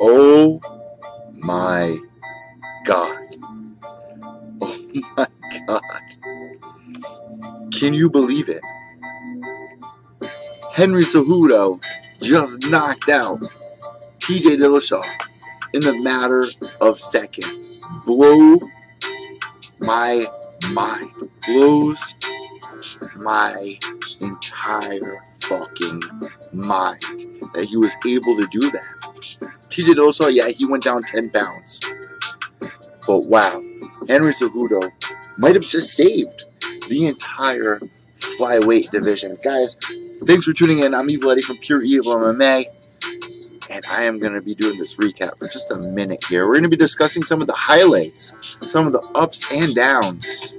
Oh my God. Oh my God. Can you believe it? Henry Cejudo just knocked out TJ Dillashaw in the matter of seconds. Blow my mind. Blows my entire fucking mind that he was able to do that. TJ Dillashaw, yeah, he went down 10 pounds. But wow, Henry Cejudo might have just saved the entire flyweight division. Guys, thanks for tuning in. I'm Evil Eddie from Pure Evil MMA. And I am going to be doing this recap for just a minute here. We're going to be discussing some of the highlights, some of the ups and downs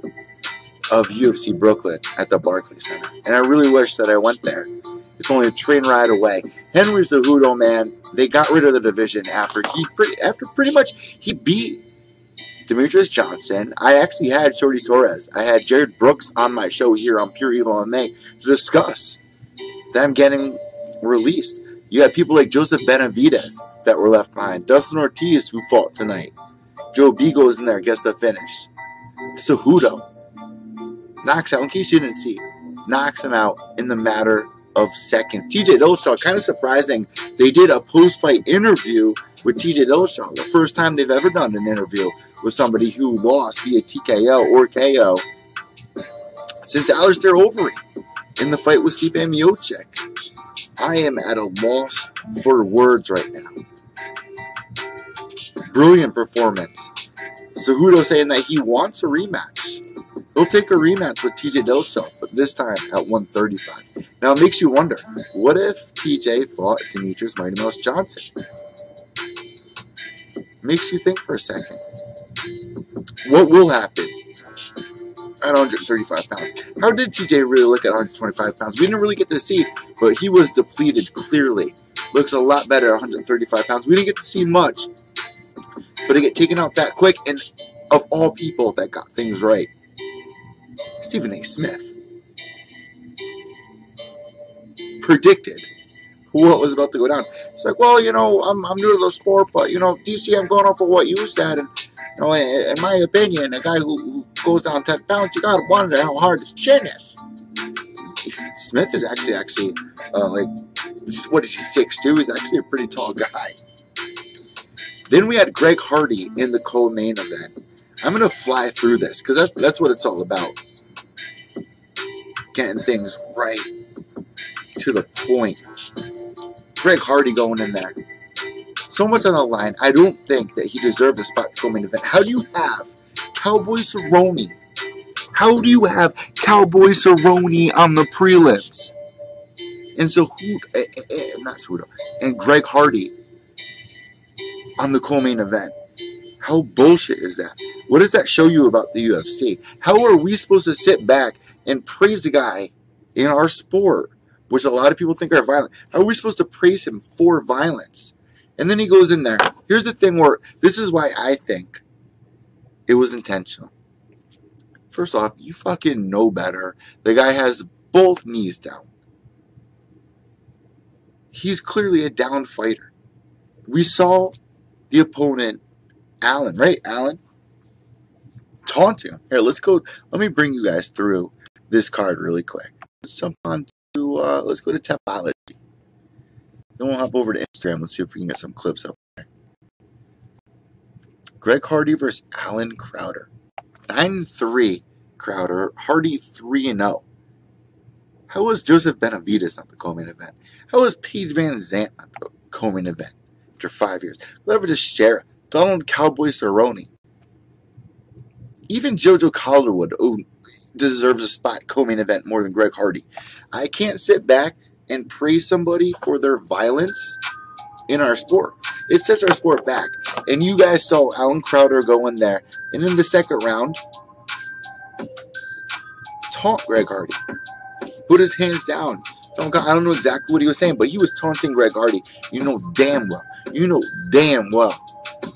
of UFC Brooklyn at the Barclays Center. And I really wish that I went there. It's only a train ride away. Henry Cejudo, man, they got rid of the division after he pretty after pretty much he beat Demetrious Johnson. I actually had Shorty Torres. I had Jarred Brooks on my show here on Pure Evil MMA to discuss them getting released. You had people like Joseph Benavidez that were left behind. Dustin Ortiz, who fought tonight. Joe Bigo is in there, gets the finish. Cejudo knocks out, in case you didn't see, knocks him out in the matter of seconds. TJ Dillashaw, kind of surprising. They did a post-fight interview with TJ Dillashaw. The first time they've ever done an interview with somebody who lost via TKO or KO since Alistair Overeem in the fight with Stipe Miocic. I am at a loss for words right now. Brilliant performance. Cejudo saying that he wants a rematch. He'll take a rematch with TJ Dillashaw, but this time at 135. Now it makes you wonder, what if TJ fought Demetrious Mighty Mouse Johnson? Makes you think for a second. What will happen at 135 pounds? How did TJ really look at 125 pounds? We didn't really get to see, but he was depleted clearly. Looks a lot better at 135 pounds. We didn't get to see much, but to get taken out that quick, and of all people that got things right, Stephen A. Smith predicted what was about to go down. It's like, well, you know, I'm, I'm new to the sport, but, you know, DC, I'm going off of what you said. And, you know, in, my opinion, a guy who, who, goes down 10 pounds, you got to wonder how hard his chin is. Smith is actually, actually, uh, like, what is he, 6'2"? He's actually a pretty tall guy. Then we had Greg Hardy in the co-main event. I'm to fly through this because that's, that's what it's all about getting things right to the point. Greg Hardy going in there. So much on the line. I don't think that he deserved a spot to co-main event. How do you have Cowboy Cerrone? How do you have Cowboy Cerrone on the prelims? And so who? Eh, eh, not Cejudo. And Greg Hardy on the co-main event. How bullshit is that? What does that show you about the UFC? How are we supposed to sit back and praise a guy in our sport, which a lot of people think are violent? How are we supposed to praise him for violence? And then he goes in there. Here's the thing where this is why I think it was intentional. First off, you fucking know better. The guy has both knees down. He's clearly a down fighter. We saw the opponent, Allen, right? Allen taunting him. Here, let's go. Let me bring you guys through this card really quick. Let's jump on to, uh, let's go to Tapology. Then we'll hop over to Instagram. Let's see if we can get some clips up there. Greg Hardy versus Allen Crowder. 9 3 Crowder. Hardy 3 0. How was Joseph Benavidez not the co-main event? How was Paige VanZant not the co-main event after five years? Glover Teixeira, Donald Cowboy Cerrone. Even JoJo Calderwood deserves a spot co-main event more than Greg Hardy. I can't sit back and praise somebody for their violence in our sport. It sets our sport back. And you guys saw Allen Crowder go in there, and in the second round, taunt Greg Hardy. Put his hands down. I don't know exactly what he was saying, but he was taunting Greg Hardy. You know damn well. You know damn well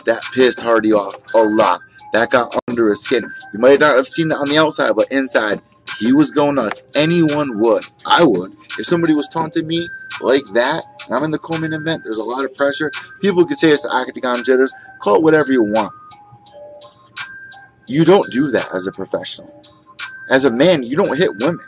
that pissed Hardy off a lot. That got under his skin. You might not have seen it on the outside, but inside, He was going nuts. Anyone would. I would. If somebody was taunting me like that, and I'm in the co-main event, there's a lot of pressure. People could say it's the octagon jitters. Call it whatever you want. You don't do that as a professional. As a man, you don't hit women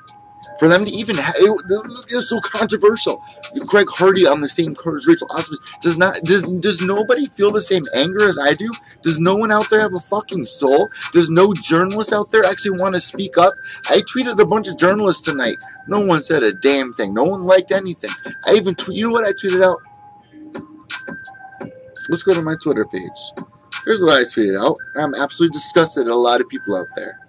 for them to even have it, it was so controversial. Greg Hardy on the same card as Rachel Ostovich does not does does nobody feel the same anger as I do? Does no one out there have a fucking soul? Does no journalist out there actually want to speak up? I tweeted a bunch of journalists tonight. No one said a damn thing. No one liked anything. I even tweet. You know what I tweeted out? Let's go to my Twitter page. Here's what I tweeted out. I'm absolutely disgusted at a lot of people out there.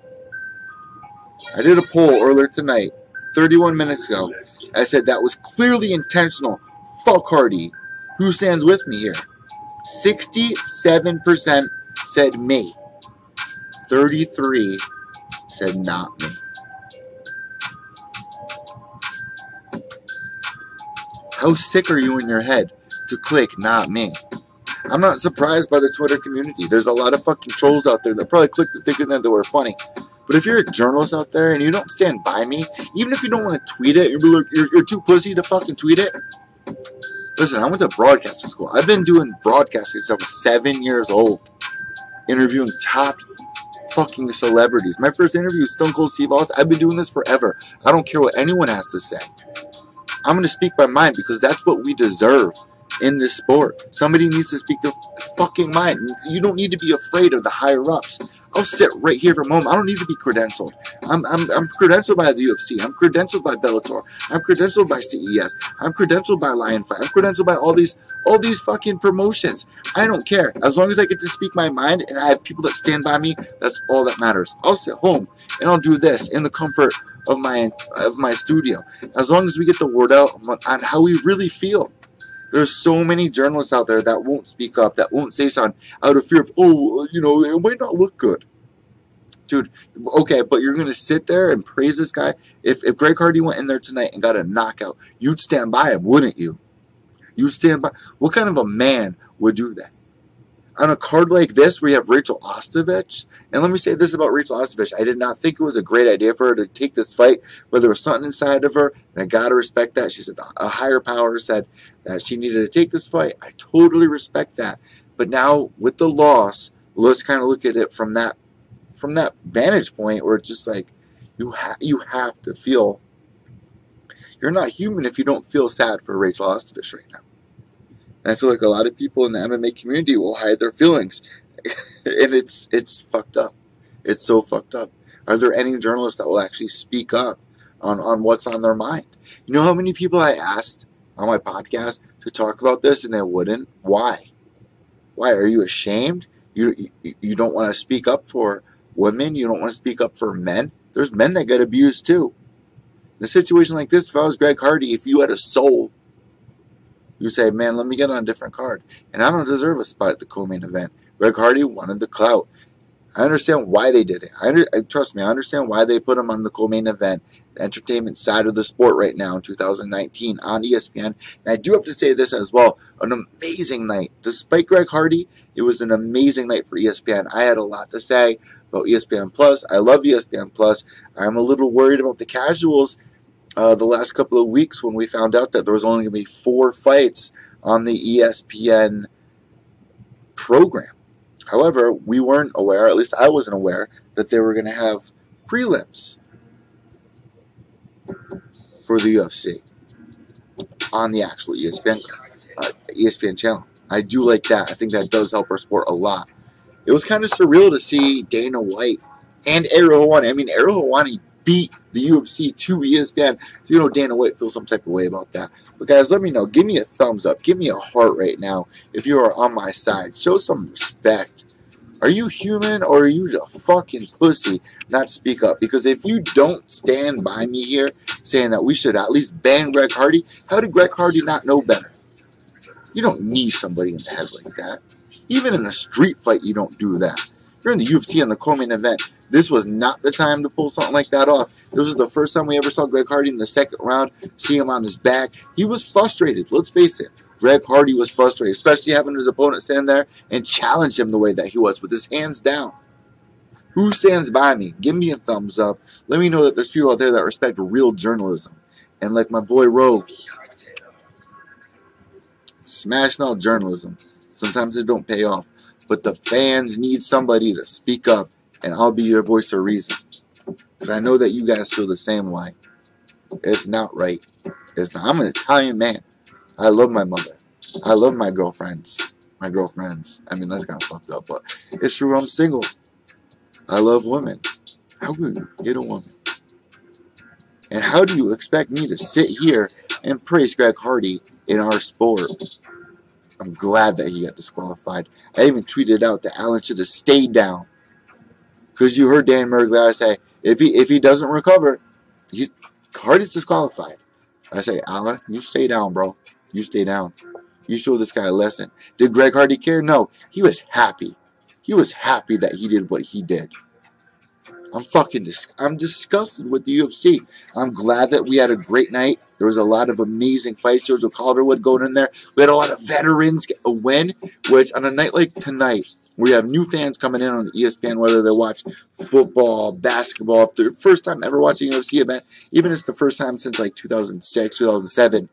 I did a poll earlier tonight 31 minutes ago. I said that was clearly intentional. Fuck Hardy. Who stands with me here? 67% said me. 33 said not me. How sick are you in your head to click not me? I'm not surprised by the Twitter community. There's a lot of fucking trolls out there that probably clicked thinking that they were funny. But if you're a journalist out there and you don't stand by me, even if you don't want to tweet it, you're, you're, you're too pussy to fucking tweet it. Listen, I went to broadcasting school. I've been doing broadcasting since I was seven years old, interviewing top fucking celebrities. My first interview was Stone Cold Steve Austin. I've been doing this forever. I don't care what anyone has to say. I'm going to speak my mind because that's what we deserve in this sport. Somebody needs to speak their fucking mind. You don't need to be afraid of the higher ups. I'll sit right here from home. I don't need to be credentialed. I'm, I'm, I'm credentialed by the UFC. I'm credentialed by Bellator. I'm credentialed by CES. I'm credentialed by Lion Fight. I'm credentialed by all these all these fucking promotions. I don't care. As long as I get to speak my mind and I have people that stand by me, that's all that matters. I'll sit home and I'll do this in the comfort of my of my studio. As long as we get the word out on how we really feel. There's so many journalists out there that won't speak up, that won't say something out of fear of, oh, you know, it might not look good. Dude, okay, but you're going to sit there and praise this guy? If, if Greg Hardy went in there tonight and got a knockout, you'd stand by him, wouldn't you? You'd stand by. What kind of a man would do that? On a card like this where you have Rachel Ostovich, and let me say this about Rachel Ostovich, I did not think it was a great idea for her to take this fight, but there was something inside of her, and I gotta respect that. She said a higher power said that she needed to take this fight. I totally respect that. But now with the loss, let's kind of look at it from that from that vantage point where it's just like you ha- you have to feel you're not human if you don't feel sad for Rachel Ostovich right now. And I feel like a lot of people in the MMA community will hide their feelings. and it's it's fucked up. It's so fucked up. Are there any journalists that will actually speak up on, on what's on their mind? You know how many people I asked on my podcast to talk about this and they wouldn't? Why? Why? Are you ashamed? You, you, you don't want to speak up for women? You don't want to speak up for men? There's men that get abused too. In a situation like this, if I was Greg Hardy, if you had a soul, you say, man, let me get on a different card. And I don't deserve a spot at the co-main event. Greg Hardy wanted the clout. I understand why they did it. I under, trust me, I understand why they put him on the co-main event, the entertainment side of the sport right now in 2019 on ESPN. And I do have to say this as well: an amazing night. Despite Greg Hardy, it was an amazing night for ESPN. I had a lot to say about ESPN Plus. I love ESPN Plus. I'm a little worried about the casuals uh, the last couple of weeks when we found out that there was only going to be four fights on the ESPN program. However, we weren't aware, at least I wasn't aware, that they were going to have prelims for the UFC on the actual ESPN uh, ESPN channel. I do like that. I think that does help our sport a lot. It was kind of surreal to see Dana White and Ariel Helwani. I mean, Ariel Helwani beat the UFC to ESPN. If you know Dana White feels some type of way about that. But guys, let me know. Give me a thumbs up. Give me a heart right now if you are on my side. Show some respect. Are you human or are you a fucking pussy not speak up? Because if you don't stand by me here saying that we should at least ban Greg Hardy, how did Greg Hardy not know better? You don't knee somebody in the head like that. Even in a street fight, you don't do that. You're in the UFC on the co-main event. This was not the time to pull something like that off. This was the first time we ever saw Greg Hardy in the second round, see him on his back. He was frustrated. Let's face it. Greg Hardy was frustrated, especially having his opponent stand there and challenge him the way that he was with his hands down. Who stands by me? Give me a thumbs up. Let me know that there's people out there that respect real journalism. And like my boy Rogue, smashing out journalism. Sometimes it don't pay off. But the fans need somebody to speak up, and I'll be your voice of reason. Because I know that you guys feel the same way. It's not right. It's not. I'm an Italian man. I love my mother. I love my girlfriends. My girlfriends. I mean, that's kind of fucked up, but it's true. I'm single. I love women. How could you get a woman? And how do you expect me to sit here and praise Greg Hardy in our sport? I'm glad that he got disqualified. I even tweeted out that Allen should have stayed down. Because you heard Dan Miragliotta say, if he if he doesn't recover, he's Hardy's disqualified. I say, Allen, you stay down, bro. You stay down. You show this guy a lesson. Did Greg Hardy care? No. He was happy. He was happy that he did what he did. I'm fucking dis- I'm disgusted with the UFC. I'm glad that we had a great night. There was a lot of amazing fights. Jojo Calderwood going in there. We had a lot of veterans win, which on a night like tonight, we have new fans coming in on the ESPN, whether they watch football, basketball, if they're first time ever watching UFC event, even if it's the first time since like 2006, 2007,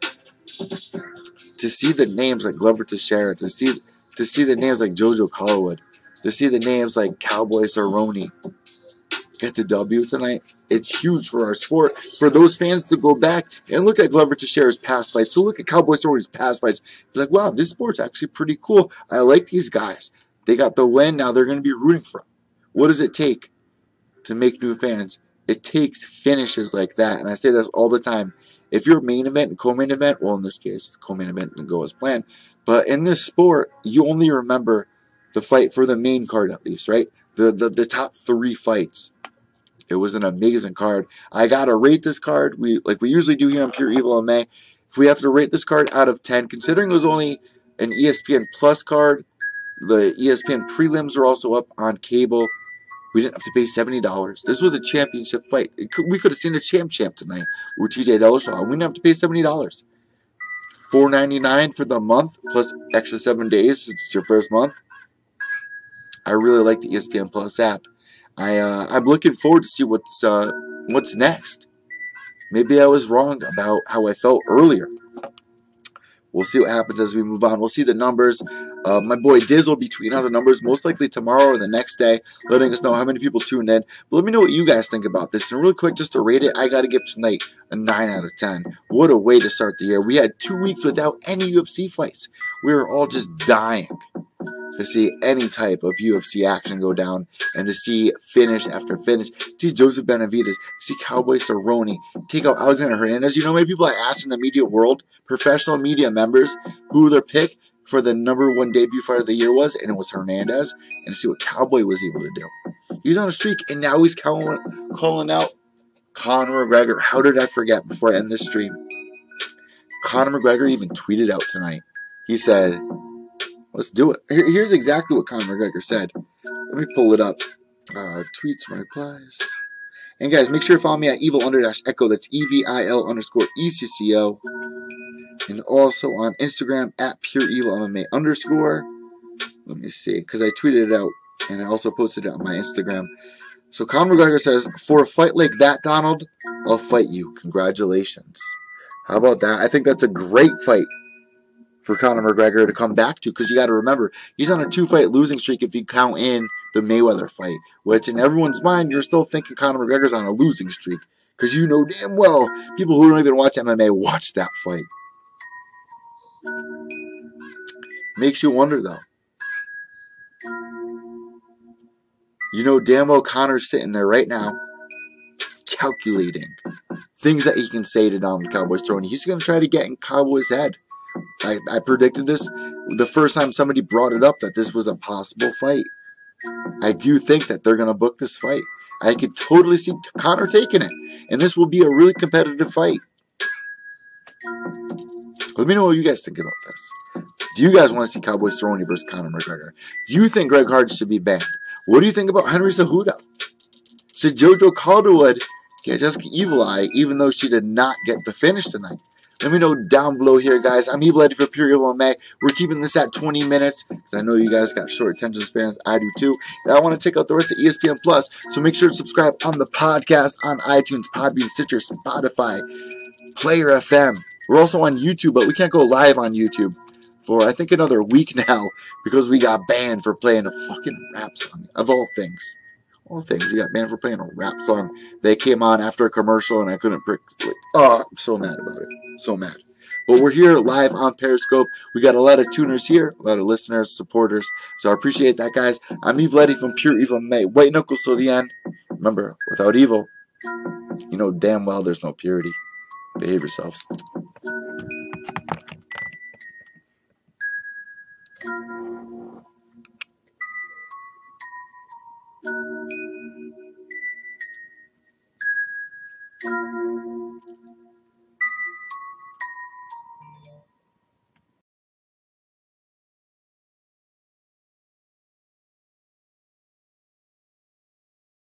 to see the names like Glover Teixeira, to see to see the names like Jojo Calderwood, to see the names like Cowboy Cerrone get the W tonight, it's huge for our sport. For those fans to go back and look at Glover Teixeira's past fights, so look at Cowboy Cerrone's past fights, be like, wow, this sport's actually pretty cool. I like these guys. They got the win, now they're going to be rooting for them. What does it take to make new fans? It takes finishes like that, and I say this all the time. If you're main event and co-main event, well, in this case, the co-main event didn't go as planned, but in this sport, you only remember the fight for the main card at least, right? The, the, the top three fights. It was an amazing card. I gotta rate this card. We like we usually do here on Pure Evil MMA. If we have to rate this card out of 10, considering it was only an ESPN Plus card, the ESPN prelims are also up on cable. We didn't have to pay $70. This was a championship fight. Could, we could have seen a champ champ tonight with TJ Dillashaw. We didn't have to pay $70. $4.99 for the month plus extra seven days it's your first month. I really like the ESPN Plus app. I uh, I'm looking forward to see what's uh, what's next. Maybe I was wrong about how I felt earlier. We'll see what happens as we move on. We'll see the numbers. Uh, my boy Diz will be tweeting out the numbers most likely tomorrow or the next day, letting us know how many people tuned in. But let me know what you guys think about this. And really quick, just to rate it, I got to give tonight a 9 out of 10. What a way to start the year. We had two weeks without any UFC fights. We were all just dying to see any type of UFC action go down and to see finish after finish. See Joseph Benavidez, see Cowboy Cerrone, take out Alexander Hernandez. You know, many people I asked in the media world, professional media members, who their pick for the number one debut fighter of the year was, and it was Hernandez. And to see what Cowboy was able to do. He was on a streak, and now he's calling, calling out Conor McGregor. How did I forget before I end this stream? Conor McGregor even tweeted out tonight. He said, Let's do it. Here's exactly what Conor McGregor said. Let me pull it up. Uh, tweets, replies. And guys, make sure to follow me at evil under dash echo. That's E V I L underscore E C C O. And also on Instagram at pure evil MMA underscore. Let me see, because I tweeted it out and I also posted it on my Instagram. So Conor McGregor says, For a fight like that, Donald, I'll fight you. Congratulations. How about that? I think that's a great fight for Conor McGregor to come back to because you got to remember he's on a two fight losing streak if you count in the Mayweather fight, which in everyone's mind you're still thinking Conor McGregor's on a losing streak because you know damn well people who don't even watch MMA watch that fight. Makes you wonder though. You know damn well Conor's sitting there right now calculating things that he can say to Donald Cowboy Cerrone. He's going to try to get in Cowboy's head. I, I predicted this the first time somebody brought it up that this was a possible fight. I do think that they're going to book this fight. I could totally see Conor taking it. And this will be a really competitive fight. Let me know what you guys think about this. Do you guys want to see Cowboy Cerrone versus Conor McGregor? Do you think Greg Hardy should be banned? What do you think about Henry Cejudo? Should JoJo Calderwood get Jessica Evil Eye even though she did not get the finish tonight? Let me know down below here, guys. I'm Evil Eddie for Pure Evil MMA. We're keeping this at 20 minutes because I know you guys got short attention spans. I do too. And I want to take out the rest of ESPN Plus. So make sure to subscribe on the podcast on iTunes, Podbean, Stitcher, Spotify, Player FM. We're also on YouTube, but we can't go live on YouTube for I think another week now because we got banned for playing a fucking rap song of all things. All things. We got for playing a rap song. They came on after a commercial and I couldn't prick. Oh, I'm so mad about it. So mad. But we're here live on Periscope. We got a lot of tuners here, a lot of listeners, supporters. So I appreciate that, guys. I'm Evil Eddie from Pure Evil May. White knuckles till the end. Remember, without evil, you know damn well there's no purity. Behave yourselves.